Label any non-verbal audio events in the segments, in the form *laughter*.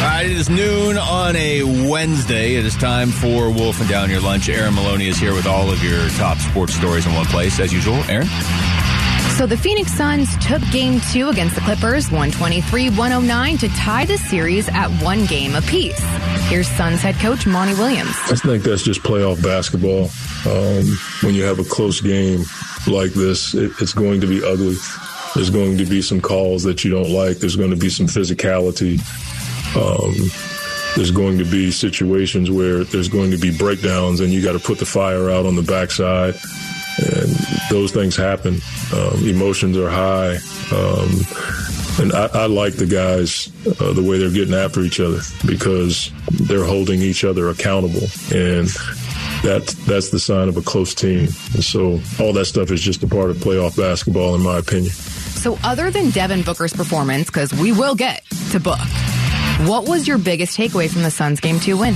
All right, it is noon on a Wednesday. It is time for Wolfing Down Your Lunch. Aaron Maloney is here with all of your top sports stories in one place, as usual. Aaron? So the Phoenix Suns took game two against the Clippers, 123 109, to tie the series at one game apiece. Here's Suns head coach Monty Williams. I think that's just playoff basketball. Um, when you have a close game like this, it, it's going to be ugly. There's going to be some calls that you don't like. There's going to be some physicality. Um, there's going to be situations where there's going to be breakdowns and you got to put the fire out on the backside. And those things happen. Um, emotions are high. Um, and I, I, like the guys, uh, the way they're getting after each other because they're holding each other accountable. And that, that's the sign of a close team. And so all that stuff is just a part of playoff basketball, in my opinion. So, other than Devin Booker's performance, because we will get to Book, what was your biggest takeaway from the Suns game two win?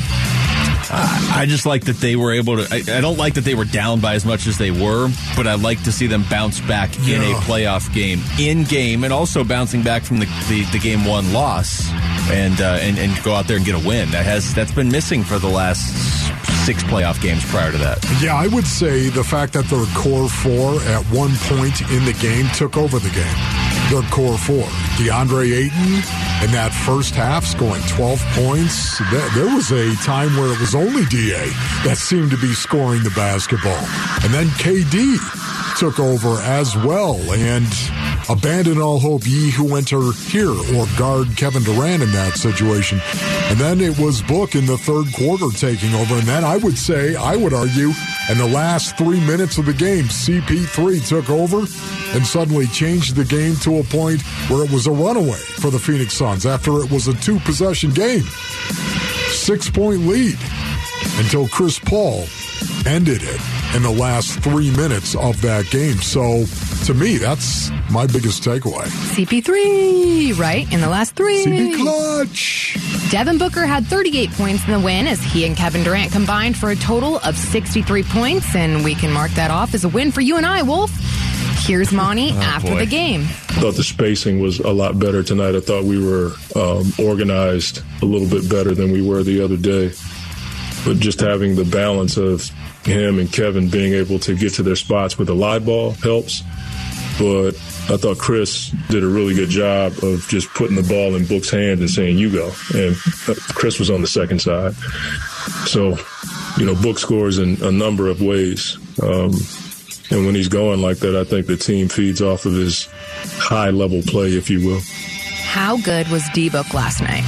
Uh, I just like that they were able to. I, I, don't like that they were down by as much as they were, but I like to see them bounce back yeah. in a playoff game, in game, and also bouncing back from the, the, the game one loss, and, uh, and and go out there and get a win. That has that's been missing for the last six playoff games prior to that. Yeah, I would say the fact that their core four at one point in the game took over the game their core four. DeAndre Ayton in that first half scoring 12 points. There was a time where it was only DA that seemed to be scoring the basketball. And then KD took over as well and abandon all hope ye who enter here or guard Kevin Durant in that situation. And then it was Book in the third quarter taking over. And then I would say, I would argue, in the last three minutes of the game, CP3 took over and suddenly changed the game to a point where it was a runaway for the Phoenix Suns after it was a two possession game. Six point lead until Chris Paul ended it in the last three minutes of that game. So to me, that's my biggest takeaway. CP3, right? In the last three. CP clutch. Devin Booker had 38 points in the win as he and Kevin Durant combined for a total of 63 points, and we can mark that off as a win for you and I, Wolf. Here's Monty oh, after boy. the game. I thought the spacing was a lot better tonight. I thought we were um, organized a little bit better than we were the other day. But just having the balance of him and Kevin being able to get to their spots with a live ball helps. But I thought Chris did a really good job of just putting the ball in Book's hands and saying, you go. And uh, Chris was on the second side. So, you know, Book scores in a number of ways. Um, and when he's going like that, I think the team feeds off of his high level play, if you will. How good was D Book last night?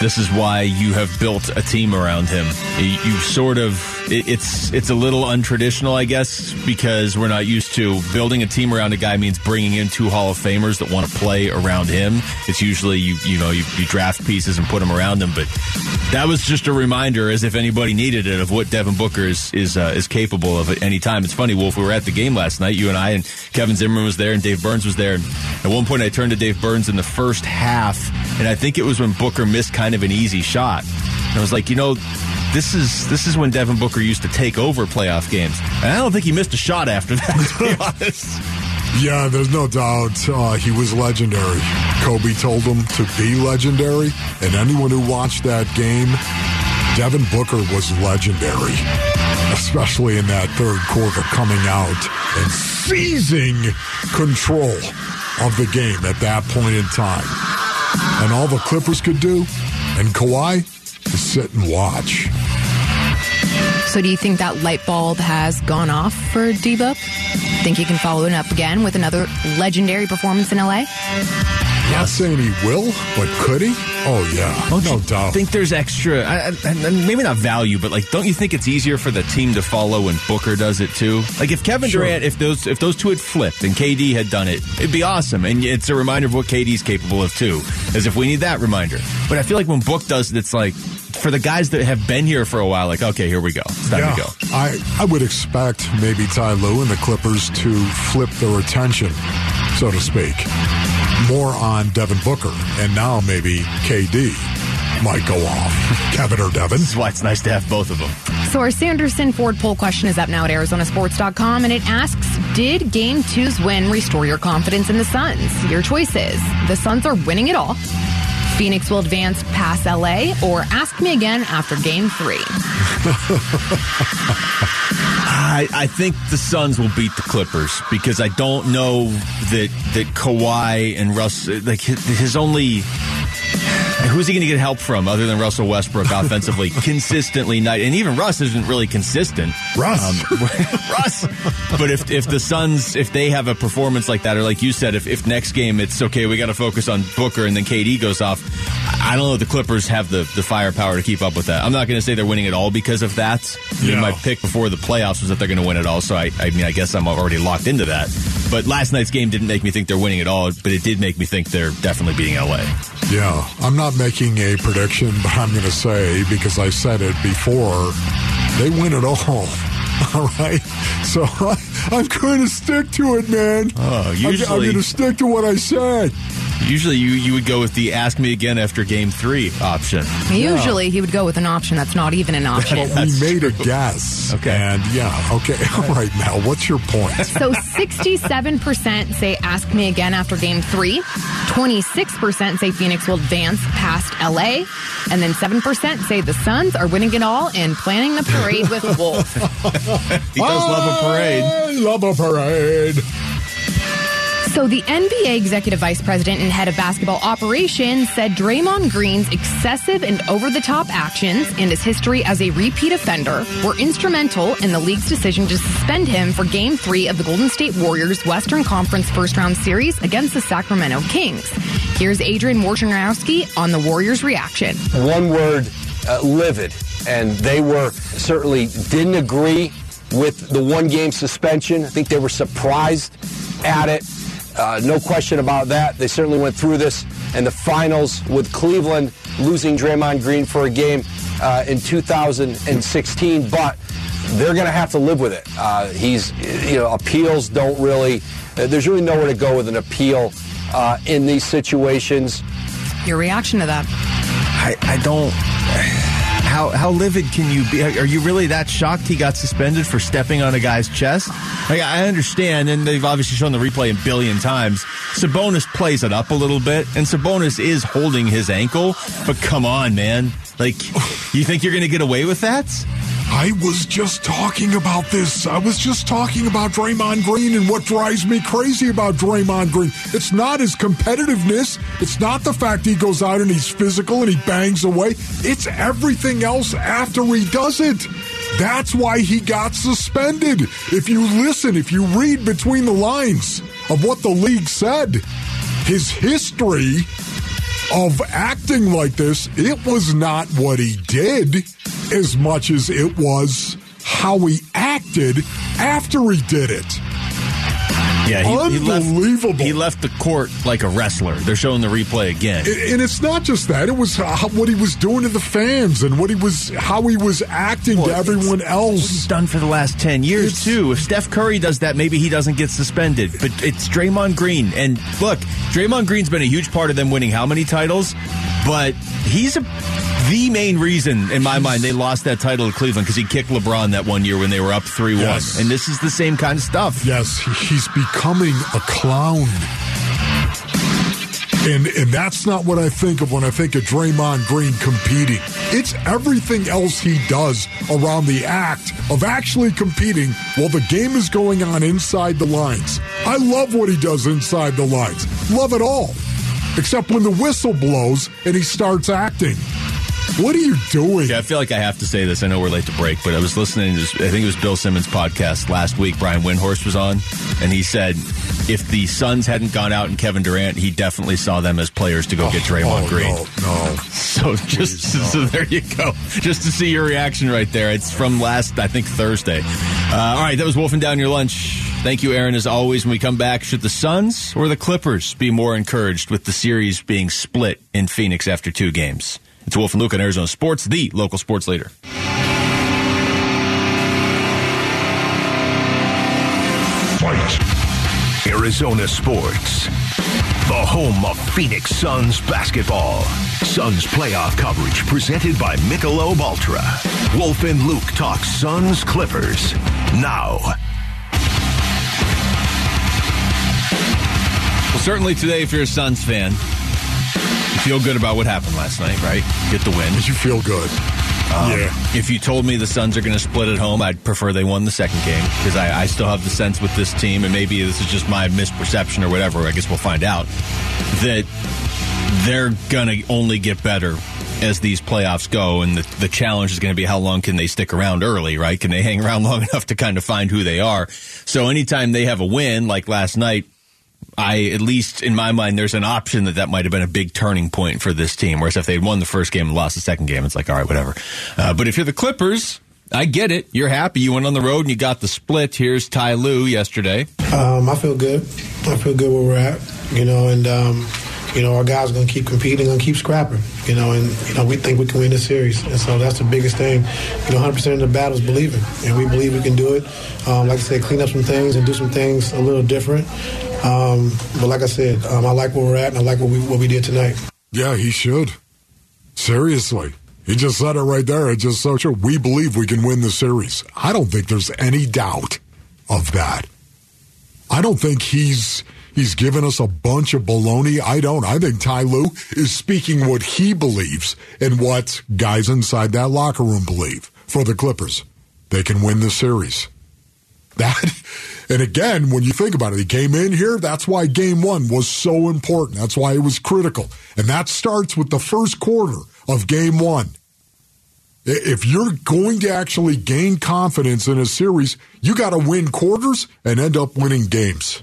this is why you have built a team around him. You sort of it's it's a little untraditional, I guess, because we're not used to building a team around a guy means bringing in two Hall of Famers that want to play around him. It's usually you you know you, you draft pieces and put them around him, but that was just a reminder, as if anybody needed it, of what Devin Booker is is uh, is capable of at any time. It's funny, Wolf. We were at the game last night, you and I, and Kevin Zimmerman was there, and Dave Burns was there. And at one point, I turned to Dave Burns in the first half, and I think it was when Booker missed kind of an easy shot. And I was like, you know, this is this is when Devin Booker used to take over playoff games. And I don't think he missed a shot after that, to be *laughs* honest. Yeah, there's no doubt uh, he was legendary. Kobe told him to be legendary, and anyone who watched that game, Devin Booker was legendary, especially in that third quarter, coming out and seizing control of the game at that point in time. And all the Clippers could do, and Kawhi, is sit and watch. So, do you think that light bulb has gone off for D Book? Think he can follow it up again with another legendary performance in LA? Not saying he will, but could he? Oh yeah, Don't no you doubt. think there's extra, I, I, maybe not value, but like, don't you think it's easier for the team to follow when Booker does it too? Like, if Kevin Sure. Durant, if those if those two had flipped and KD had done it, it'd be awesome, and it's a reminder of what KD's capable of too. As if we need that reminder. But I feel like when Book does it, it's like for the guys that have been here for a while, like, okay, here we go, it's time yeah, to go. I I would expect maybe Ty Lue and the Clippers to flip their attention, so to speak, more on Devin Booker, and now maybe KD might go off. *laughs* Kevin or Devin? That's why it's nice to have both of them. So our Sanderson Ford poll question is up now at ArizonaSports.com, and it asks, did Game Two's win restore your confidence in the Suns? Your choices. The Suns are winning it all. Phoenix will advance past LA, or ask me again after Game Three. I, I think the Suns will beat the Clippers because I don't know that that Kawhi and Russ like his, his only who's he going to get help from other than Russell Westbrook offensively *laughs* consistently night and even Russ isn't really consistent. Russ. Um, *laughs* Russ. But if if the Suns if they have a performance like that or like you said if if next game it's okay we got to focus on Booker and then KD goes off I don't know if the Clippers have the the firepower to keep up with that. I'm not going to say they're winning at all because of that. I mean, my pick before the playoffs was that they're going to win it all. So I, I mean, I guess I'm already locked into that. But last night's game didn't make me think they're winning at all, but it did make me think they're definitely beating LA. Yeah, I'm not making a prediction, but I'm going to say because I said it before, they win it all. *laughs* All right, so I, *laughs* I'm going to stick to it, man. Oh, I'm- I'm, going to stick to what I said. Usually, you you would go with the "ask me again after game three option. Usually, he would go with an option that's not even an option. we made a guess. Okay. and yeah, okay. *laughs* All right, Mel, what's your point? So 67% say ask me again after game three. 26% say Phoenix will advance past LA. And then 7% say the Suns are winning it all and planning the parade with Wolf. *laughs* He does love a parade. I love a parade. So the NBA executive vice president and head of basketball operations said Draymond Green's excessive and over-the-top actions and his history as a repeat offender were instrumental in the league's decision to suspend him for game three of the Golden State Warriors Western Conference first round series against the Sacramento Kings. Here's Adrian Wojnarowski on the Warriors' reaction. one word uh, livid and they were certainly didn't agree with the one game suspension i think they were surprised at it uh, no question about that they certainly went through this in the finals with cleveland losing draymond green for a game uh, in 2016 but they're going to have to live with it uh, he's you know appeals don't really uh, there's really nowhere to go with an appeal uh, in these situations Your reaction to that? I, I don't. How how livid can you be? Are you really that shocked he got suspended for stepping on a guy's chest? Like, I understand, and they've obviously shown the replay a billion times. Sabonis plays it up a little bit, and Sabonis is holding his ankle. But come on, man! Like, you think you're going to get away with that? I was just talking about this. I was just talking about Draymond Green and what drives me crazy about Draymond Green. It's not his competitiveness. It's not the fact he goes out and he's physical and he bangs away. It's everything else after he does it. That's why he got suspended. If you listen, if you read between the lines of what the league said, his history of acting like this, it was not what he did as much as it was how he acted after he did it. Yeah, he, he left. Unbelievable. He left the court like a wrestler. They're showing the replay again. And it's not just that; it was how, what he was doing to the fans and what he was, how he was acting Well, to everyone He's else. done for the last 10 years, It's- too. If Steph Curry does that, maybe he doesn't get suspended. But it's Draymond Green. And look, Draymond Green's been a huge part of them winning how many titles? But he's a, the main reason, in my mind, they lost that title to Cleveland because he kicked LeBron that one year when they were up 3 1. Yes. And this is the same kind of stuff. Yes, he's becoming a clown. And and that's not what I think of when I think of Draymond Green competing. It's everything else he does around the act of actually competing while the game is going on inside the lines. I love what he does inside the lines. Love it all. Except when the whistle blows and he starts acting. What are you doing? Yeah, I feel like I have to say this. I know we're late to break, but I was listening to, I think it was Bill Simmons' podcast last week. Brian Windhorst was on, and he said if the Suns hadn't gone out and Kevin Durant, he definitely saw them as players to go get Draymond oh, Green. No, no. *laughs* So just Please, no. so there you go. Just to see your reaction right there. It's from last, I think, Thursday. Uh, all right, that was wolfing down your lunch. Thank you, Aaron. As always, when we come back, should the Suns or the Clippers be more encouraged with the series being split in Phoenix after two games? It's Wolf and Luke on Arizona Sports, the local sports leader. Fight. Arizona Sports. The home of Phoenix Suns basketball. Suns playoff coverage presented by Michelob Ultra. Wolf and Luke talk Suns Clippers. Now. Well, certainly today, if you're a Suns fan, you feel good about what happened last night, right? Get the win. You feel good. Um, yeah. If you told me the Suns are going to split at home, I'd prefer they won the second game because I, I, still have the sense with this team, and maybe this is just my misperception or whatever. I guess we'll find out that they're going to only get better as these playoffs go, and the, the challenge is going to be how long can they stick around early, right? Can they hang around *laughs* long enough to kind of find who they are? So anytime they have a win, like last night, I at least in my mind, there's an option that that might have been a big turning point for this team. Whereas if they won the first game and lost the second game, it's like all right, whatever. Uh, but if you're the Clippers, I get it. You're happy. You went on the road and you got the split. Here's Ty Lue yesterday. Um, I feel good. I feel good where we're at. You know, and um, you know our guys are going to keep competing and gonna keep scrapping. You know, and you know we think we can win this series, and so that's the biggest thing. You know, 100 percent of the battle is believing, and we believe we can do it. Um, like I said, clean up some things and do some things a little different. Um, but like I said, um, I like where we're at, and I like what we what we did tonight. Yeah, he should. Seriously. He just said it right there. It's just so true. We believe we can win the series. I don't think there's any doubt of that. I don't think he's he's given us a bunch of baloney. I don't. I think Ty Lue is speaking what he believes and what guys inside that locker room believe for the Clippers. They can win the series. *laughs* That and again, when you think about it, he came in here. That's why game one was so important. That's why it was critical. And that starts with the first quarter of game one. If you're going to actually gain confidence in a series, you got to win quarters and end up winning games.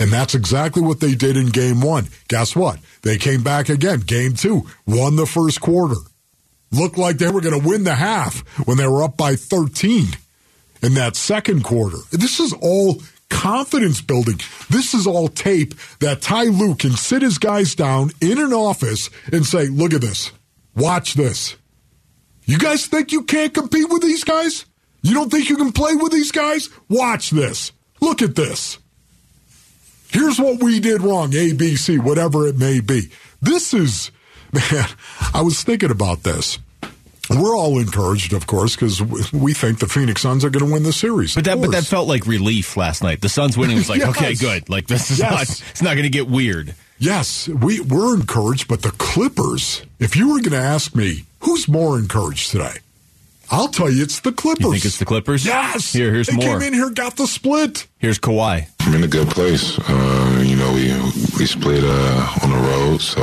And that's exactly what they did in game one. Guess what? They came back again. Game two, won the first quarter. Looked like they were going to win the half when they were up by 13 in that second quarter. This is all confidence building. This is all tape that Ty Lue can sit his guys down in an office and say, look at this. Watch this. You guys think you can't compete with these guys? You don't think you can play with these guys? Watch this. Look at this. Here's what we did wrong, A, B, C, whatever it may be. This is, *laughs* man, I was thinking about this. We're all encouraged, of course, because we think the Phoenix Suns are going to win the series. But that, but that felt like relief last night. The Suns winning was like, *laughs* yes. okay, good. Like this is yes. not, it's not going to get weird. Yes, we we're encouraged, but the Clippers. If you were going to ask me who's more encouraged today, I'll tell you it's the Clippers. You think it's the Clippers? Yes. Here, here's they more. came in here, got the split. Here's Kawhi. I'm in a good place. Uh, you know, we we split uh, on the road, so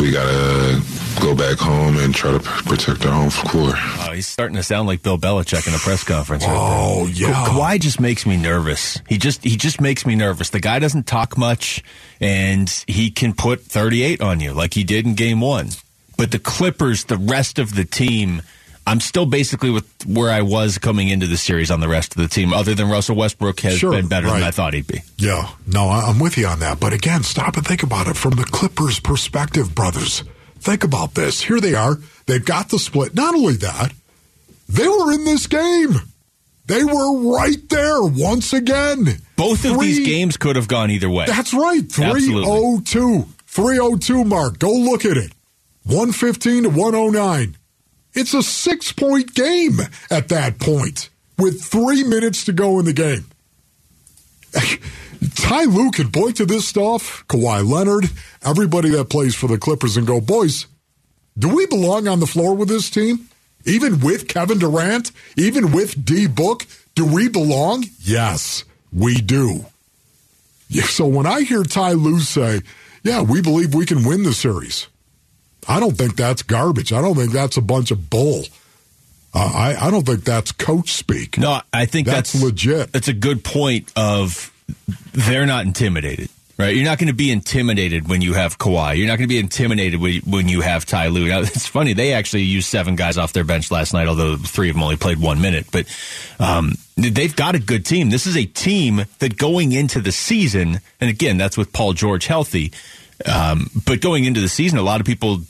we gotta go back home and try to protect our home floor. Oh, he's starting to sound like Bill Belichick in a press conference. Right oh yeah, Ka- Kawhi just makes me nervous. He just he just makes me nervous. The guy doesn't talk much, and he can put 38 on you like he did in Game One. But the Clippers, the rest of the team. I'm still basically with where I was coming into the series on the rest of the team, other than Russell Westbrook has sure, been better right. than I thought he'd be. Yeah, no, I'm with you on that. But again, stop and think about it from the Clippers' perspective, brothers. Think about this. Here they are. They've got the split. Not only that, they were in this game. They were right there once again. Both Three, of these games could have gone either way. That's right. 302. 302 mark. Go look at it. 115 to 109. It's a six point game at that point with three minutes to go in the game. *laughs* Ty Lue can point to this stuff, Kawhi Leonard, everybody that plays for the Clippers, and go, boys, do we belong on the floor with this team? Even with Kevin Durant, even with D Book, do we belong? Yes, we do. So when I hear Ty Lue say, yeah, we believe we can win the series, I don't think that's garbage. I don't think that's a bunch of bull. Uh, I, I don't think that's coach speak. No, I think that's, that's legit. That's a good point of they're not intimidated. Right, you're not going to be intimidated when you have Kawhi. You're not going to be intimidated when you have Ty Lue. Now, *laughs* it's funny they actually used seven guys off their bench last night, although three of them only played one minute. But um, they've got a good team. This is a team that going into the season, and again, that's with Paul George healthy. Um, but going into the season, a lot of people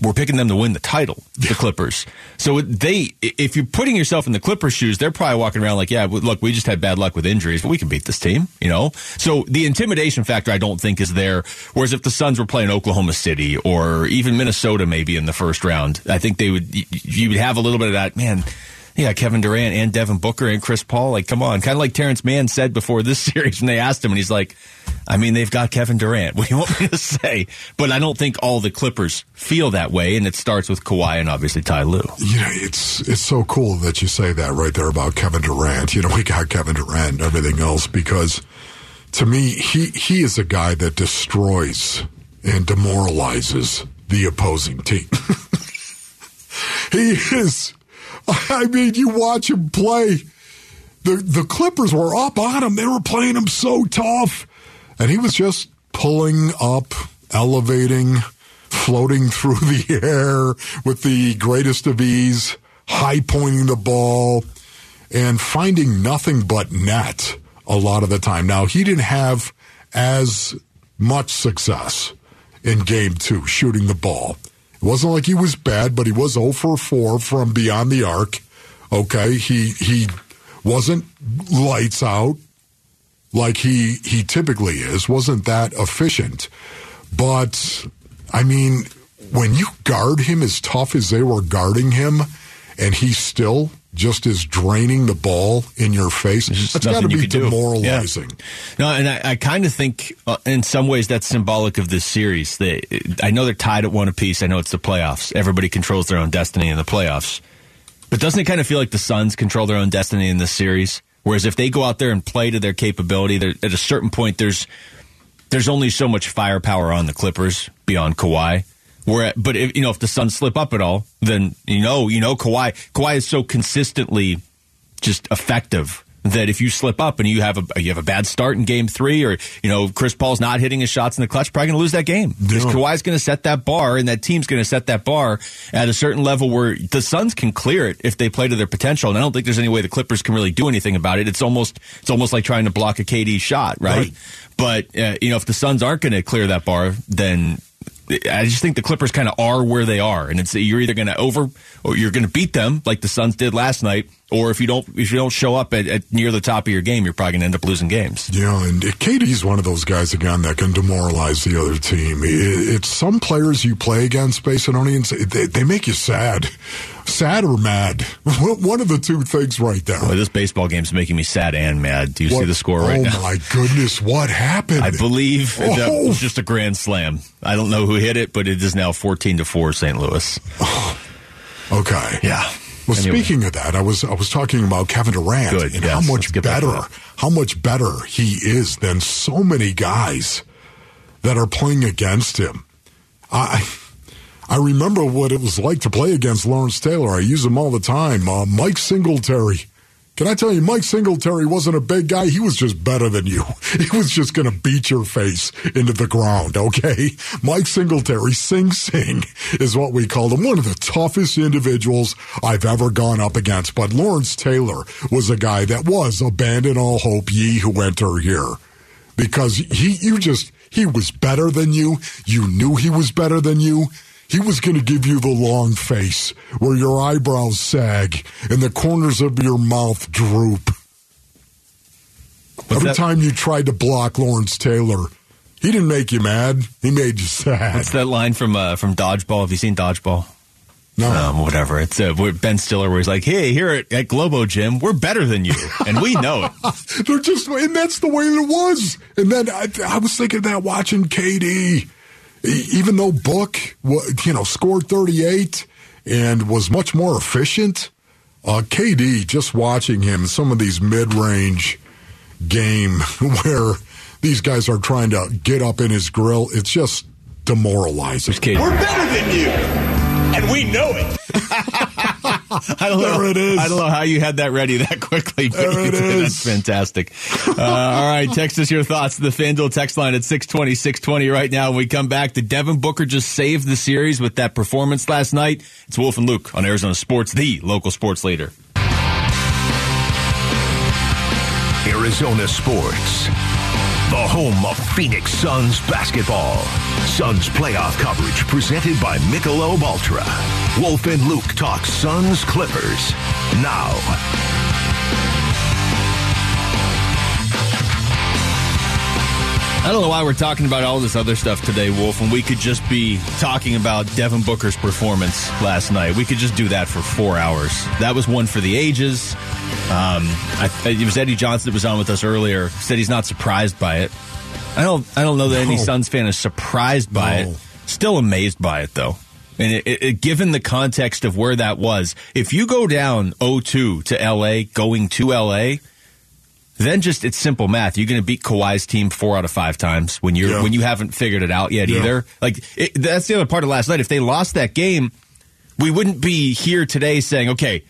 we're picking them to win the title, the Clippers. So they, if you're putting yourself in the Clippers' shoes, they're probably walking around like, yeah, look, we just had bad luck with injuries, but we can beat this team, you know? So the intimidation factor, I don't think is there. Whereas if the Suns were playing Oklahoma City or even Minnesota maybe in the first round, I think they would, you would have a little bit of that, man, yeah, Kevin Durant and Devin Booker and Chris Paul. Like, come on. Kind of like Terance Mann said before this *laughs* series when they asked him, and he's like, I mean, they've got Kevin Durant. *laughs* What do you want me to say? But I don't think all the Clippers feel that way, and it starts with Kawhi and obviously Ty Lue. You know, it's it's so cool that you say that right there about Kevin Durant. You know, we got Kevin Durant and everything else because to me, he he is a guy that destroys and demoralizes the opposing team. *laughs* he is *laughs* I mean, you watch him play. The the Clippers were up on him. They were playing him so tough. And he was just pulling up, elevating, floating *laughs* through the air with the greatest of ease, high pointing the ball, and finding nothing but net a lot of the time. Now, he didn't have as much success in game two shooting the ball. It wasn't like he was bad, but he was 0 for 4 from beyond the arc. Okay, he he wasn't lights out like he he typically is. Wasn't that efficient? But I mean, when you guard him as tough as they were guarding him, and he still just is draining the ball in your face. That's got to be demoralizing. Yeah. No, and I, I kind of think uh, in some ways that's symbolic of this series. They, I know they're tied at one apiece. I know it's the playoffs. Everybody controls their own destiny in the playoffs. But doesn't it kind of feel like the Suns control their own destiny in this series? Whereas if they go out there and play to their capability, at a certain point, there's there's only so much firepower on the Clippers beyond Kawhi. Where, but if you know if the Suns slip up at all, then you know you know Kawhi Kawhi is so consistently just effective that if you slip up and you have a you have a bad start in game three, or you know Chris Paul's not hitting his shots in the clutch, probably going to lose that game because yeah. Kawhi's going to set that bar, and that team's going to set that bar at a certain level where the Suns can clear it if they play to their potential. And I don't think there's any way the Clippers can really do anything about it. It's almost it's almost like trying to block a KD shot, right? right. But uh, you know if the Suns aren't going to clear that bar, then I just think the Clippers kind of are where they are, and it's you're either going to over or you're going to beat them like the Suns did last night, or if you don't if you don't show up at, at near the top of your game, you're probably going to end up losing games. Yeah, and KD's one of those guys again that can demoralize the other team. it's some players you play against, Basinonians, they, they make you sad. Sad or mad? *laughs* One of the two things right there. Well, this baseball game's making me sad and mad. Do you what? see the score right oh now? Oh my goodness, what happened? I believe oh. that was just a grand slam. I don't know who hit it, but it is now fourteen to four, St. Louis. Oh. *sighs* Okay. Yeah. Well, anyway. speaking of that, I was I was talking about Kevin Durant Good, and yes, how much better how much better he is than so many guys that are playing against him. I I remember what it was like to play against Lawrence Taylor. I use him all the time. Uh, Mike Singletary can I tell you, Mike Singletary wasn't a big guy. He was just better than you. *laughs* He was just going to beat your face into the ground, okay? Mike Singletary, Sing Sing, is what we called him. One of the toughest individuals I've ever gone up against. But Lawrence Taylor was a guy that was abandon all hope, ye who enter here. Because he, you just, he was better than you. You knew he was better than you. He was going to give you the long face where your eyebrows sag and the corners of your mouth droop. Every that? time you tried to block Lawrence Taylor, he didn't make you mad. He made you sad. What's that line from uh, from Dodgeball? Have you seen Dodgeball? No, um, whatever. It's uh, Ben Stiller, where he's like, "Hey, here at, at Globo Gym, we're better than you, and we know it." *laughs* They're just, and that's the way it was. And then I, I was thinking that watching KD even though Book, you know, scored 38 and was much more efficient, uh, KD, just watching him, some of these mid-range game *laughs* where these guys are trying to get up in his grill, it's just demoralizing. We're better than you, and we know it. *laughs* I don't know. It is. I don't know how you had that ready that quickly. But There it *laughs* you did. is. That's fantastic. Uh, all right, text us your thoughts to the FanDuel text line at 620, 620 right now. When we come back, did Devin Booker just save the series with that performance last night? It's Wolf and Luke on Arizona Sports, the local sports leader. Arizona Sports. The home of Phoenix Suns basketball. Suns playoff coverage presented by Michelob Ultra. Wolf and Luke talk Suns Clippers. Now. I don't know why we're talking about all this other stuff today, Wolf, and we could just be talking about Devin Booker's performance last night. We could just do that for four hours. That was one for the ages. Um, I, it was Eddie Johnson that was on with us earlier. Said he's not surprised by it. I don't. I don't know that any Suns fan is surprised by No. it. Still amazed by it though. And it, it, given the context of where that was, if you go down 0-2 to LA, going to LA, then just it's simple math. You're going to beat Kawhi's team four out of five times when you're Yeah. when you haven't figured it out yet Yeah. either. Like it, that's the other part of last night. If they lost that game, we wouldn't be here today saying, okay,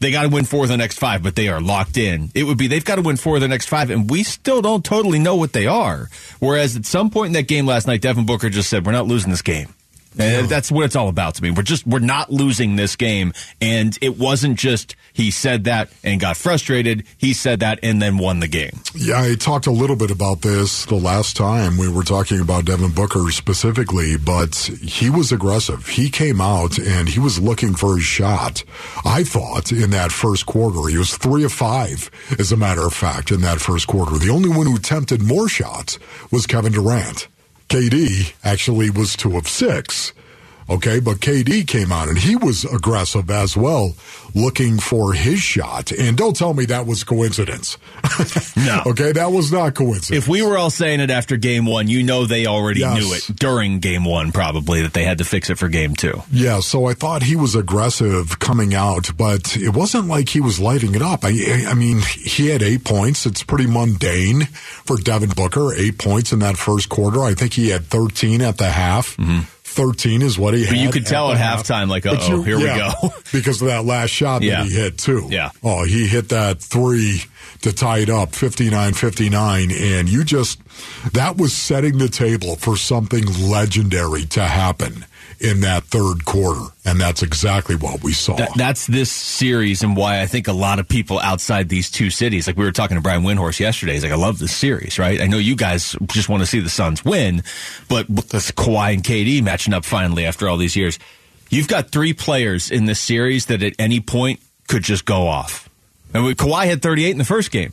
they got to win four of the next five, but they are locked in. It would be they've got to win four of the next five, and we still don't totally know what they are. Whereas at some point in that game last night, Devin Booker just said, "We're not losing this game." And uh, that's what it's all about to me. We're just we're not losing this game, and it wasn't just he said that and got frustrated. He said that and then won the game. Yeah, I talked a little bit about this the last time we were talking about Devin Booker specifically, but he was aggressive. He came out and he was looking for his shot. I thought in that first quarter, he was three of five, as a matter of fact, in that first quarter. The only one who attempted more shots was Kevin Durant. KD actually was two of six. Okay, but KD came out and he was aggressive as well, looking for his shot. And don't tell me that was coincidence. *laughs* No. okay, that was not coincidence. If we were all saying it after game one, you know they already Yes. knew it during game one, probably that they had to fix it for game two. yeah, so I thought he was aggressive coming out, but it wasn't like he was lighting it up. I, I mean, he had eight points. It's pretty mundane for Devin Booker. Eight points in that first quarter. I think he had 13 at the half. Mm-hmm. 13 is what he had. But you could tell at half. halftime, like, you- here we go. *laughs* because of that last shot Yeah. that he hit, too. Yeah. Oh, he hit that three to tie it up, 59 59. And you just, that was setting the table for something legendary to happen in that third quarter. And that's exactly what we saw. That, that's this series and why I think a lot of people outside these two cities, like we were talking to Brian Windhorst yesterday, he's like, I love this series, right? I know you guys just want to see the Suns win, but this Kawhi and KD matching up finally after all these years, you've got three players in this series that at any point could just go off. And Kawhi had 38 in the first game.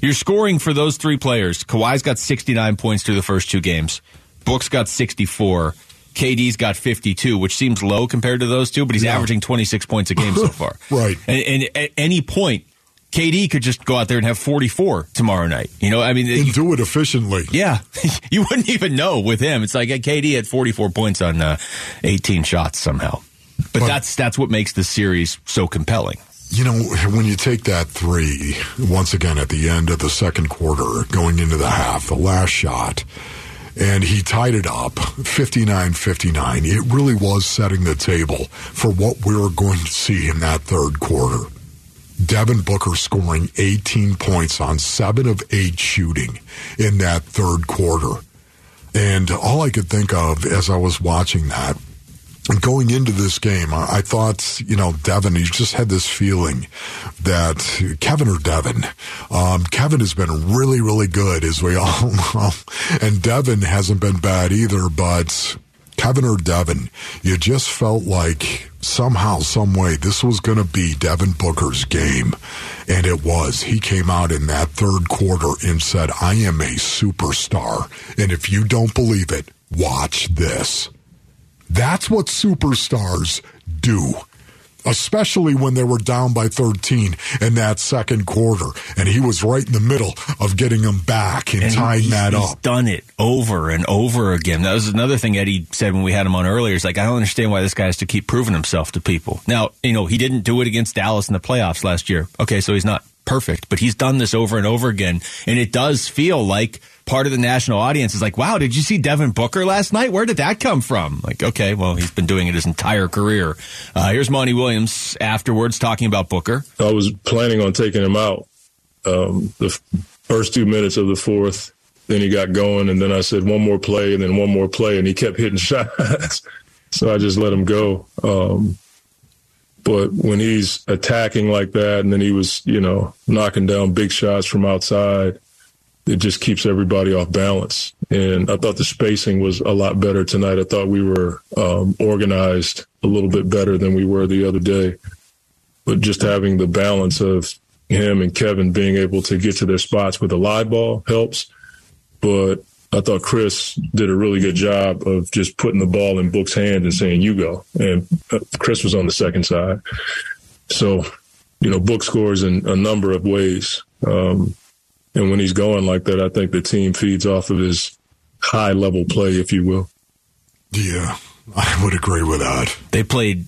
You're scoring for those three players. Kawhi's got 69 points through the first two games. Book's got 64. KD's got 52, which seems low compared to those two, but he's Yeah. averaging 26 points a game so *laughs* far. Right. And, and at any point, KD could just go out there and have 44 tomorrow night. You know, I mean, and you- do it efficiently. yeah, *laughs* you wouldn't even know with him. It's like KD had 44 points on uh, 18 shots somehow. But, But- that's that's what makes this series so compelling. You know, when you take that three, once again at the end of the second quarter, going into the half, the last shot, and he tied it up 59 59, it really was setting the table for what we were going to see in that third quarter. Devin Booker scoring 18 points on 7 of 8 shooting in that third quarter. And all I could think of as I was watching that going into this game, I, thought, you know, Devin, you just had this feeling that Kevin or Devin, um, Kevin has been really, really good, as we *laughs* all know, and Devin hasn't been bad either, but Kevin or Devin, you just felt like somehow, some way, this was going to be Devin Booker's game. And it was. He came out in that third quarter and said, I am a superstar. And if you don't believe it, watch this. That's what superstars do. Especially when they were down by 13 in that second quarter. And he was right in the middle of getting them back and, And tying he's, that he's up. done it over and over again. That was another thing Eddie said when we had him on earlier. He's like, I don't understand why this guy has to keep proving himself to people. Now, you know, he didn't do it against Dallas in the playoffs last year. Okay, so he's not perfect, but he's done this over and over again. And it does feel like part of the national audience is like, wow, did you see Devin Booker last night? Where did that come from? Like, okay, well, he's been doing it his entire career. Uh, here's Monty Williams afterwards talking about Booker. I was planning on taking him out um, the f- first two minutes of the fourth. Then he got going, and then I said one more play, and then one more play, and he kept hitting *laughs* shots. so I just let him go. Um, but when he's attacking like that, and then he was, you know, knocking down big shots from outside, it just keeps everybody off balance. And I thought the spacing was a lot better tonight. I thought we were um, organized a little bit better than we were the other day. But just having the balance of him and Kevin being able to get to their spots with a live ball helps. But I thought Chris did a really good job of just putting the ball in Book's hand and saying, you go. And uh, Chris was on the second side. So, you know, Book scores in a number of ways. Um, and when he's going like that, I think the team feeds off of his high level play, if you will. Yeah, I would agree with that. They played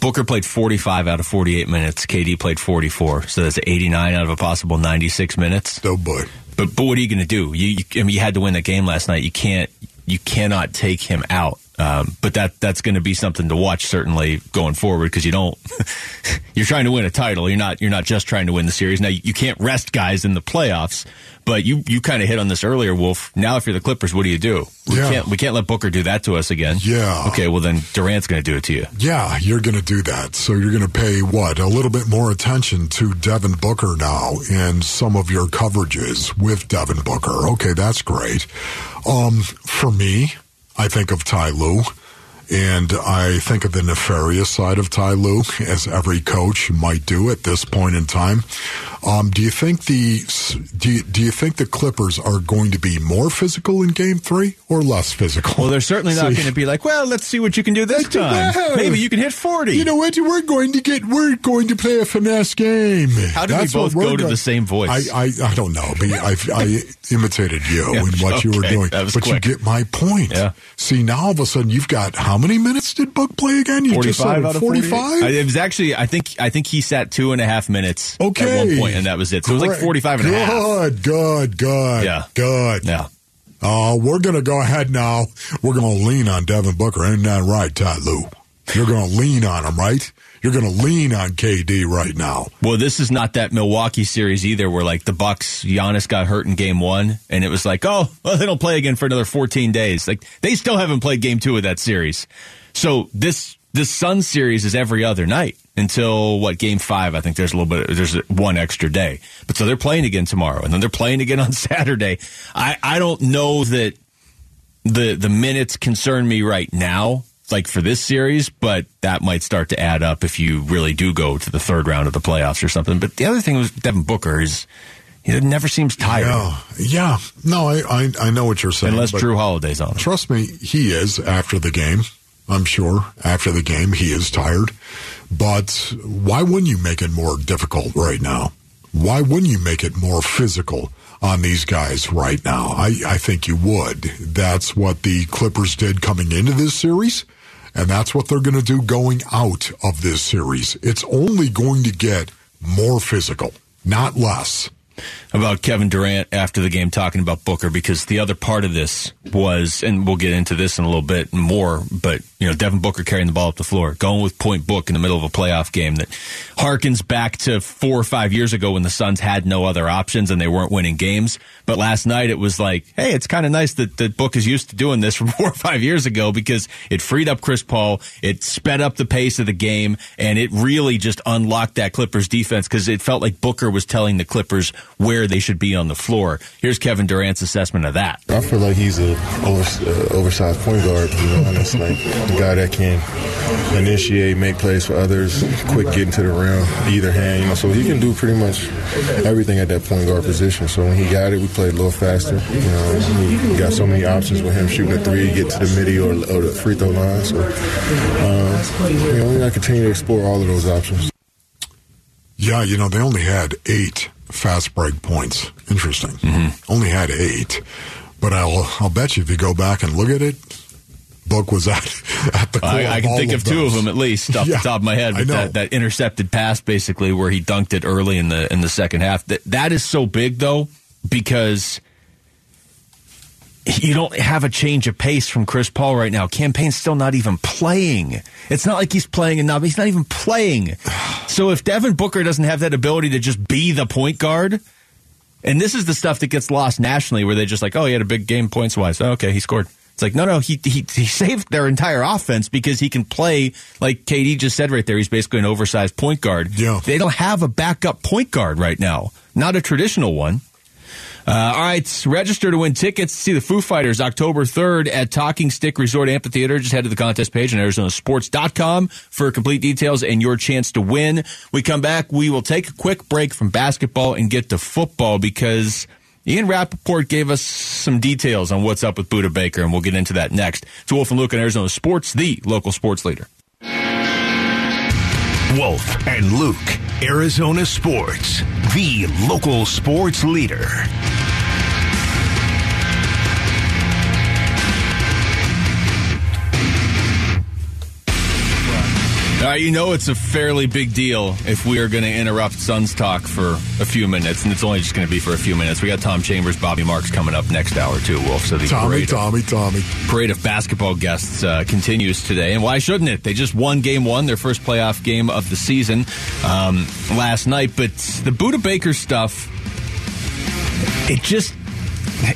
Booker played 45 out of 48 minutes. KD played 44, so that's 89 out of a possible 96 minutes. Oh boy! But but what are you going to do? You, you I mean, you had to win the game last night. You can't you cannot take him out. Um, but that that's going to be something to watch certainly going forward because you don't *laughs* you're trying to win a title. You're not you're not just trying to win the series. Now you can't rest guys in the playoffs. But you you kind of hit on this earlier, Wolf. Now if you're the Clippers, what do you do? We Yeah. can't we can't let Booker do that to us again. Yeah. Okay. Well then Durant's going to do it to you. Yeah, you're going to do that. So you're going to pay what? A little bit more attention to Devin Booker now in some of your coverages with Devin Booker. Okay, that's great. Um, for me, I think of Ty Lue. And I think of the nefarious side of Ty Lue, as every coach might do at this point in time. Um, do you think the do you, do you think the Clippers are going to be more physical in Game Three or less physical? Well, they're certainly not going to be like, well, let's see what you can do this time. Maybe you can hit 40. You know what? We're going to get. We're going to play a finesse game. How did we both go to the same voice? I I, I don't know. I, I imitated you *laughs* Yeah, in what you were doing. But quick. you get my point. Yeah. See, now all of a sudden you've got how many minutes did Buck play again? You just said 45 out of 45. 48? It was actually, I think, I think he sat two and a half minutes Okay. at one point, and that was it. So it was like Great. 45 and a half. Good, good, good. Yeah. Good. Yeah. Oh, we're going to go ahead now. We're going to lean on Devin Booker. Ain't that right, Ty Lue? You're going to lean on him, right? You're going to lean on KD right now. Well, this is not that Milwaukee series either, where like the Bucks, Giannis got hurt in Game One, and it was like, oh, well, they don't play again for another 14 days. Like they still haven't played Game Two of that series. So this this Sun series is every other night until what Game Five? I think there's a little bit. There's one extra day, but so they're playing again tomorrow, and then they're playing again on *laughs* Saturday. I I don't know that the the minutes concern me right now like for this series but that might start to add up if you really do go to the third round of the playoffs or something but the other thing was Devin Booker is he never seems tired Yeah, yeah. No, I, I, I know what you're saying. unless Jrue Holiday's on. Trust me, he is after the game. I'm sure after the game he is tired. But why wouldn't you make it more difficult right now? Why wouldn't you make it more physical on these guys right now? I, I think you would. That's what the Clippers did coming into this series. And that's what they're going to do going out of this series. It's only going to get more physical, not less. about Kevin Durant after the game talking about Booker because the other part of this was, and we'll get into this in a little bit more, but you know, Devin Booker carrying the ball up the floor, going with point book in the middle of a playoff game that harkens back to four or five years ago when the Suns had no other options and they weren't winning games. But last night it was like, hey, it's kind of nice that, that Book is used to doing this from *laughs* four or five years ago because it freed up Chris Paul, it sped up the pace of the game, and it really just unlocked that Clippers defense because it felt like Booker was telling the Clippers where they should be on the floor. Here's Kevin Durant's assessment of that. I feel like he's a over, uh, oversized point guard. You know, and it's like the guy that can initiate, make plays for others, quick getting to the rim, either hand. You know, so he can do pretty much everything at that point guard position. So when he got it, we played a little faster. You know, he got so many options with him shooting a three, get to the midi or, or the free throw line. So uh, you know, we got to continue to explore all of those options. Yeah, you know, they only had eight fast break points. Interesting. Only had eight. But I'll, I'll bet you if you go back and look at it, Book was at *laughs* at the core. I, I of can think of, two of them at least off Yeah, the top of my head know. that, that intercepted pass basically where he dunked it early in the in the second half. That that is so big though because you don't have a change of pace from Chris Paul right now. Cam Payne's still not even playing. It's not like he's playing enough. He's not even playing. *sighs* So if Devin Booker doesn't have that ability to just be the point guard, and this is the stuff that gets lost nationally, where they just like, oh, he had a big game points wise. Oh, okay, he scored. It's like, no, no, he, he he saved their entire offense because he can play like KD just said right there. He's basically an oversized point guard. Yeah. They don't have a backup point guard right now, not a traditional one. Uh, all right, register to win tickets to see the Foo Fighters October 3rd at Talking Stick Resort Amphitheater. Just head to the contest page on ArizonaSports.com for complete details and your chance to win. We come back, we will take a quick break from basketball and get to football because Ian Rapoport gave us some details on what's up with Budda Baker, and we'll get into that next. It's Wolf and Luke on Arizona Sports, the local sports leader. Wolf and Luke, Arizona Sports, the local sports leader. Right, you know it's a fairly big deal if we are going to interrupt Suns talk for a few minutes, and it's only just going to be for a few minutes. We got Tom Chambers, Bobby Marks coming up next hour too, Wolf. So the Tommy, parade, Tommy, Tommy. parade of basketball guests uh, continues today, and why shouldn't it? They just won Game One, their first playoff game of the season um, last night. But the Budda Baker stuff, it just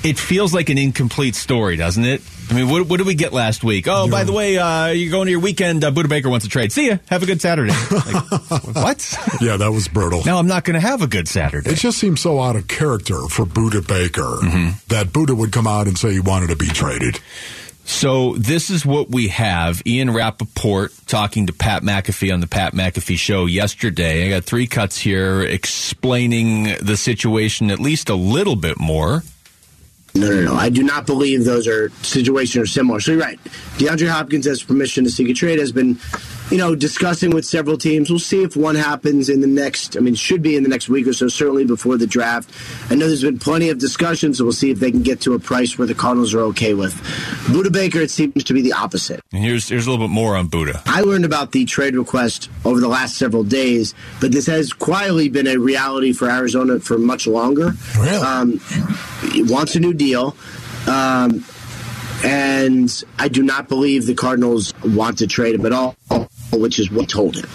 it feels like an incomplete story, doesn't it? I mean, what, what did we get last week? Oh, by the way, uh, you're going to your weekend. Uh, Budda Baker wants to trade. See ya. Have a good Saturday. *laughs* Like, what? *laughs* Yeah, that was brutal. No, I'm not going to have a good Saturday. It just seems so out of character for Budda Baker Mm-hmm. that Budda would come out and say he wanted to be traded. So this is what we have. Ian Rapoport talking to Pat McAfee on the Pat McAfee show yesterday. I got three cuts here explaining the situation at least a little bit more. No, no, no. I do not believe those are situations are similar. So you're right. DeAndre Hopkins has permission to seek a trade. Has been, you know, discussing with several teams. We'll see if one happens in the next. I mean, should be in the next week or so. Certainly before the draft. I know there's been plenty of discussions. So we'll see if they can get to a price where the Cardinals are okay with. Budda Baker, it seems to be the opposite. And here's here's a little bit more on Budda. I learned about the trade request over the last several days, but this has quietly been a reality for Arizona for much longer. Really? Um, wants a new deal. Um, and I do not believe the Cardinals want to trade him at all, which is what told him.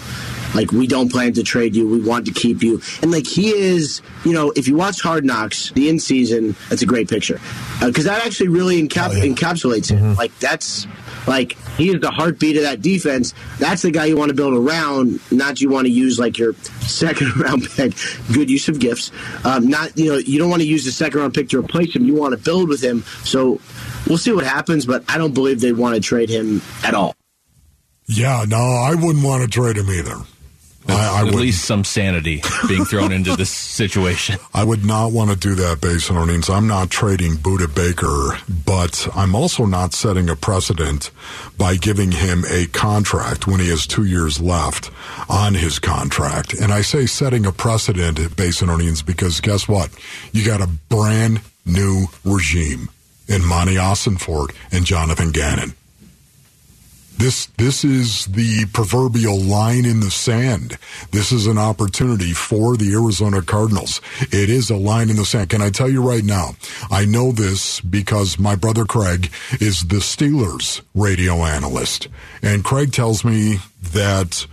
Like, we don't plan to trade you. We want to keep you. And, like, he is, you know, if you watch Hard Knocks, the in season, that's a great picture. Because that actually really encap- encapsulates him. Like, that's, like, he is the heartbeat of that defense. That's the guy you want to build around, not you want to use, like, your second *laughs* round pick. Good use of gifts. Um, not, you know, you don't want to use the second round pick to replace him. You want to build with him. So we'll see what happens, but I don't believe they'd want to trade him at all. Yeah, no, I wouldn't want to trade him either. I, I at would. least some sanity being thrown into this situation. *laughs* I would not want to do that based on earnings. I'm not trading Budda Baker, but I'm also not setting a precedent by giving him a contract when he has two years left on his contract. And I say setting a precedent based on earnings because guess what? You got a brand new regime in Monti Ossenfort and Jonathan Gannon. This this is the proverbial line in the sand. This is an opportunity for the Arizona Cardinals. It is a line in the sand. Can I tell you right now? I know this because my brother Craig is the Steelers radio analyst, and Craig tells me that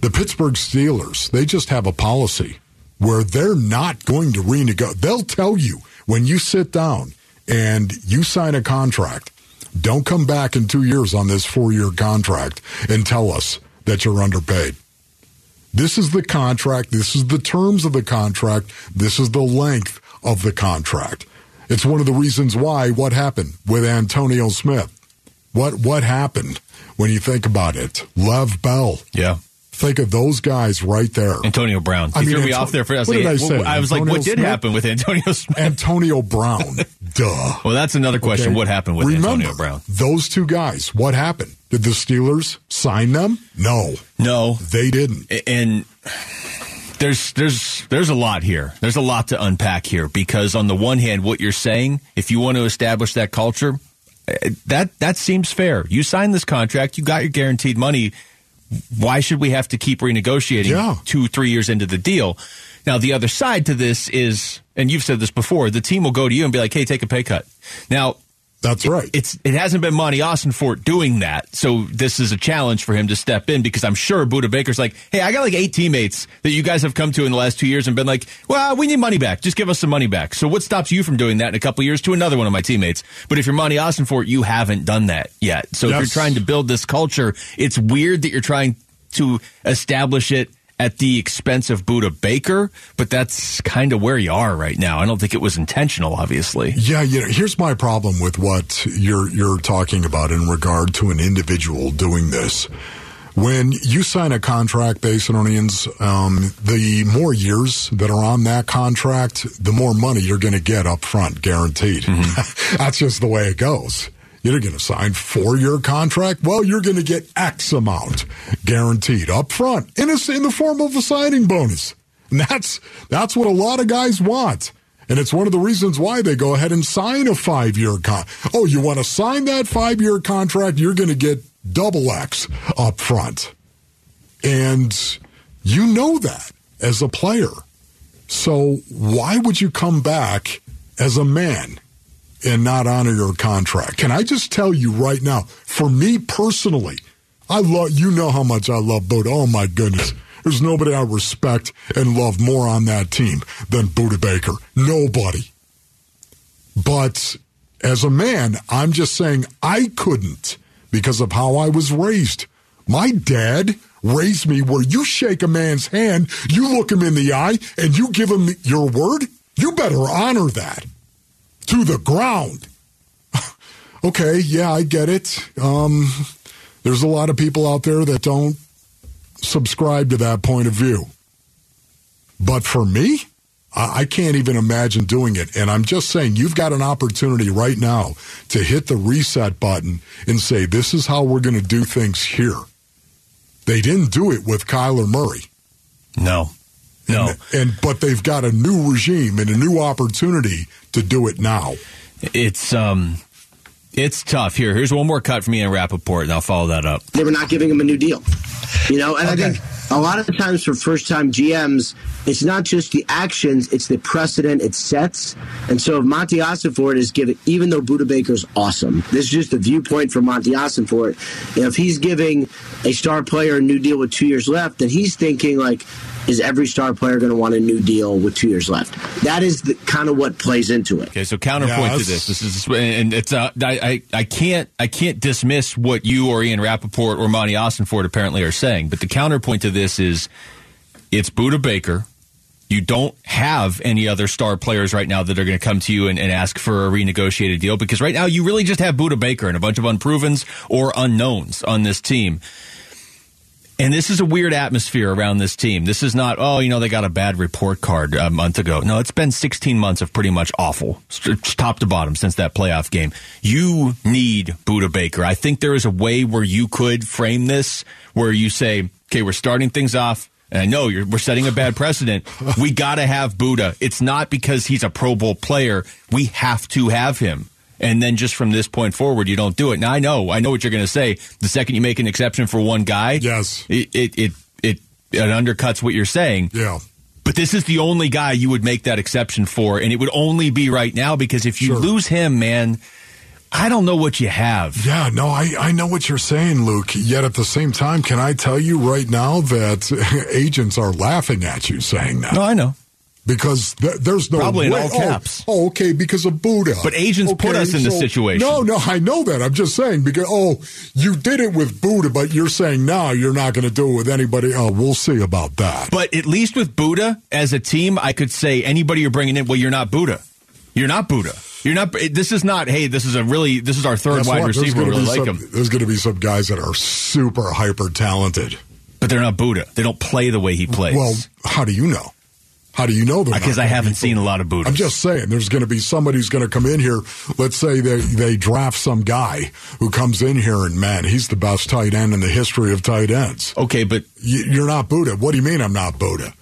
the Pittsburgh Steelers they just have a policy where they're not going to renegotiate. They'll tell you when you sit down and you sign a contract don't come back in two years on this four year contract and tell us that you're underpaid. This is the contract. This is the terms of the contract. This is the length of the contract. It's one of the reasons why what happened with Antonio Smith. What what happened when you think about it? Lev Bell. Yeah. Think of those guys right there. Antonio Brown. You I mean, threw me Anto- off there for a what second. did I say? I was like, what did Smith? happen with Antonio Smith? Antonio Brown. *laughs* Duh. Well, that's another question. Okay. What happened with Remember, Antonio Brown? Those two guys, what happened? Did the Steelers sign them? No. No. They didn't. And there's there's there's a lot here. There's a lot to unpack here because on the one hand, what you're saying, if you want to establish that culture, Uh, That that seems fair. You signed this contract, you got your guaranteed money. Why should we have to keep renegotiating Yeah. two, three years into the deal? Now, the other side to this is, and you've said this before, the team will go to you and be like, "Hey, take a pay cut." Now, That's right. it's it hasn't been Monti Ossenfort doing that, so this is a challenge for him to step in because I'm sure Budda Baker's like, "Hey, I got like eight teammates that you guys have come to in the last two years and been like, well, we need money back. Just give us some money back." So what stops you from doing that in a couple years to another one of my teammates? But if you're Monti Ossenfort you haven't done that yet. So if you're trying to build this culture, it's weird that you're trying to establish it at the expense of Budda Baker, but that's kind of where you are right now. I don't think it was intentional, obviously. Yeah, you know, here's my problem with what you're you're talking about in regard to an individual doing this. When you sign a contract, Basinonians, um, the more years that are on that contract, the more money you're going to get up front, guaranteed. *laughs* That's just the way it goes. You're going to sign four year contract. Well, you're going to get X amount guaranteed up front in, a, in the form of a signing bonus. And that's that's what a lot of guys want. And it's one of the reasons why they go ahead and sign a five year con. Oh, you want to sign that five year contract? You're going to get double X up front. And you know that as a player. So why would you come back as a man and not honor your contract? Can I just tell you right now, for me personally, I love you know how much I love Budda. Oh my goodness. There's nobody I respect and love more on that team than Budda Baker. Nobody. But as a man, I'm just saying I couldn't because of how I was raised. My dad raised me where you shake a man's hand, you look him in the eye, and you give him your word. You better honor that to the ground. *laughs* okay, yeah, I get it. Um, there's a lot of people out there that don't subscribe to that point of view. But for me, I I can't even imagine doing it. And I'm just saying, you've got an opportunity right now to hit the reset button and say, this is how we're going to do things here. They didn't do it with Kyler Murray. No. No. And, and but they've got a new regime and a new opportunity to do it now. It's um, it's tough. Here, here's one more cut from Ian Rapoport, and I'll follow that up. they were not giving him a new deal. You know, and I think a lot of the times for first time GMs, it's not just the actions, it's the precedent it sets. And so if Monti Ossenfort is giving, even though Budda Baker's awesome, this is just a viewpoint from Monti Ossenfort. If he's giving a star player a new deal with two years left, then he's thinking like, is every star player going to want a new deal with two years left? That is the, kind of what plays into it. Okay, so counterpoint to this. This is and it's uh, I, I I can't I can't dismiss what you or Ian Rapoport or Monti Austin Ossenfort apparently are saying, but the counterpoint to this is it's Budda Baker. You don't have any other star players right now that are going to come to you and, and ask for a renegotiated deal because right now you really just have Budda Baker and a bunch of unprovens or unknowns on this team. And this is a weird atmosphere around this team. This is not, oh, you know, they got a bad report card a month ago. No, it's been 16 months of pretty much awful, top to bottom since that playoff game. You need Budda Baker. I think there is a way where you could frame this where you say, okay, we're starting things off. And I know we're setting a bad precedent. We got to have Budda. It's not because he's a Pro Bowl player. We have to have him. And then just from this point forward, you don't do it. Now I know, I know what you're going to say. The second you make an exception for one guy, Yes. it it it it, it undercuts what you're saying. Yeah. But this is the only guy you would make that exception for, and it would only be right now because if you Sure. lose him, man, I don't know what you have. Yeah, no, I, I know what you're saying, Luke. Yet at the same time, can I tell you right now that *laughs* agents are laughing at you saying that? No, I know. Because th- there's no Probably in way- all oh, caps. Oh, okay, because of Budda. But agents put us in this situation. No, no, I know that. I'm just saying because oh, you did it with Budda, but you're saying now you're not going to do it with anybody. Oh, we'll see about that. But at least with Budda as a team, I could say anybody you're bringing in, well, you're not Budda. You're not Budda. You're not. This is not. Hey, this is a really. This is our third Guess wide what? Receiver. We really like some- him, There's going to be some guys that are super hyper talented. but they're not Budda. They don't play the way he plays. Well, how do you know? How do you know they're because I haven't seen a lot of Buddas. I'm just saying, there's going to be somebody who's going to come in here. Let's say they they draft some guy who comes in here and man, he's the best tight end in the history of tight ends. okay, but You, you're not Budda. What do you mean I'm not Budda?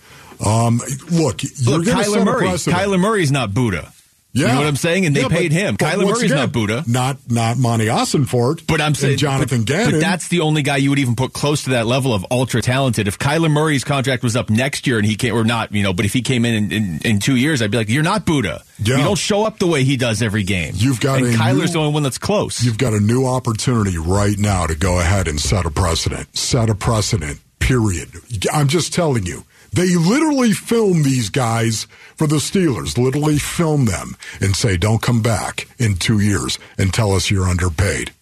Um, look, you're look, Kyler Murray. Kyler Murray's not Budda. Yeah. You know what I'm saying? And they Yeah, but- paid him. but Kyler Murray's again, not Budda. Not not Monti Ossenfort. But I'm saying Jonathan but, Gannon. But that's the only guy you would even put close to that level of ultra talented. If Kyler Murray's contract was up next year and he came or not, you know, but if he came in in, in, in two years, I'd be like, you're not Budda. Yeah. You don't show up the way he does every game. You've got and a Kyler's new- the only one that's close. You've got a new opportunity right now to go ahead and set a precedent. Set a precedent, period. I'm just telling you. They literally film these guys for the Steelers, literally film them and say, don't come back in two years and tell us you're underpaid.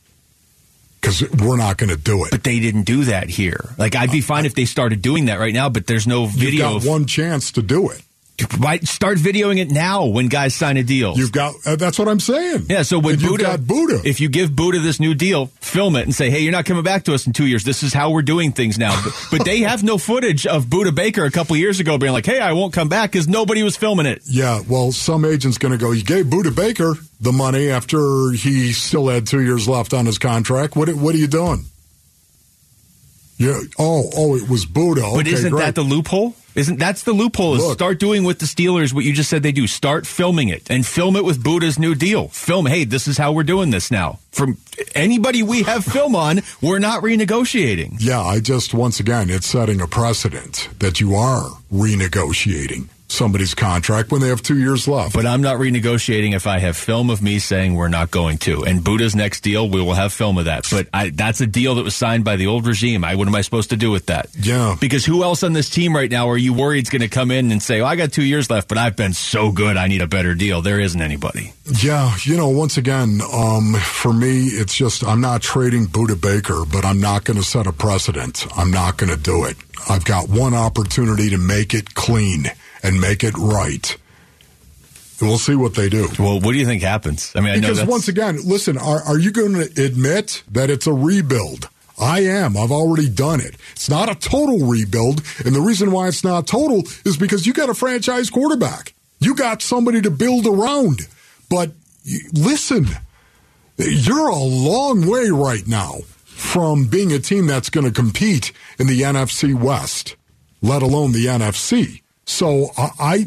Because we're not going to do it. But they didn't do that here. Like I'd be uh, fine if they started doing that right now, but there's no video. got of- one chance to do it. Why start videoing it now when guys sign a deal? You've got, uh, that's what I'm saying. Yeah, so when Budda, got Budda. if you give Budda this new deal, film it and say, "Hey, you're not coming back to us in two years. This is how we're doing things now." But, *laughs* but they have no footage of Budda Baker a couple years ago being like, "Hey, I won't come back" because nobody was filming it. Yeah, well, some agent's going to go, you gave Budda Baker the money after he still had two years left on his contract. What, what are you doing? Yeah. Oh, oh, it was Budda. But Okay, isn't great. that the loophole? Isn't that's the loophole? Is Look. start doing with the Steelers what you just said they do. Start filming it and film it with Budda's new deal. Film, hey, this is how we're doing this now. From anybody we have film on, we're not renegotiating. Yeah, I just, once again, it's setting a precedent that you are renegotiating somebody's contract when they have two years left. But I'm not renegotiating if I have film of me saying we're not going to. And Budda's next deal, we will have film of that. But I, that's a deal that was signed by the old regime. I, what am I supposed to do with that? Yeah. Because who else on this team right now are you worried is going to come in and say, oh, I got two years left, but I've been so good, I need a better deal? There isn't anybody. Yeah, you know, once again, um, for me, it's just I'm not trading Budda Baker, but I'm not going to set a precedent. I'm not going to do it. I've got one opportunity to make it clean and make it right. And we'll see what they do. Well, what do you think happens? I mean, I Because once again, listen, are, are you going to admit that it's a rebuild? I am. I've already done it. It's not a total rebuild. And the reason why it's not total is because you got a franchise quarterback. You got somebody to build around. But listen, you're a long way right now from being a team that's going to compete in the NFC West, let alone the NFC. So I,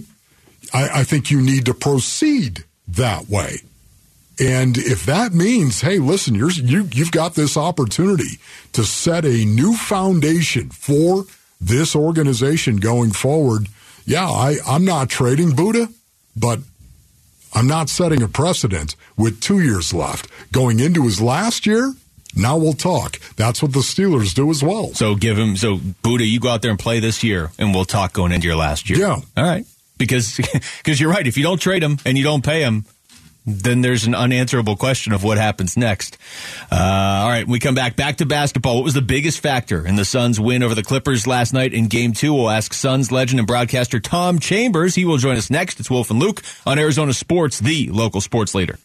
I, I think you need to proceed that way. And if that means, hey, listen, you're, you, you've got this opportunity to set a new foundation for this organization going forward. Yeah, I, I'm not trading Budda, but I'm not setting a precedent with two years left. Going into his last year, now we'll talk. That's what the Steelers do as well. so give him, so Budda, you go out there and play this year, and we'll talk going into your last year. Yeah. All right. Because *laughs* because you're right. If you don't trade him and you don't pay him, then there's an unanswerable question of what happens next. Uh, all right, we come back back to basketball. What was the biggest factor in the Suns' win over the Clippers last night in Game Two? We'll ask Suns legend and broadcaster Tom Chambers. He will join us next. It's Wolf and Luke on Arizona Sports, the local sports leader.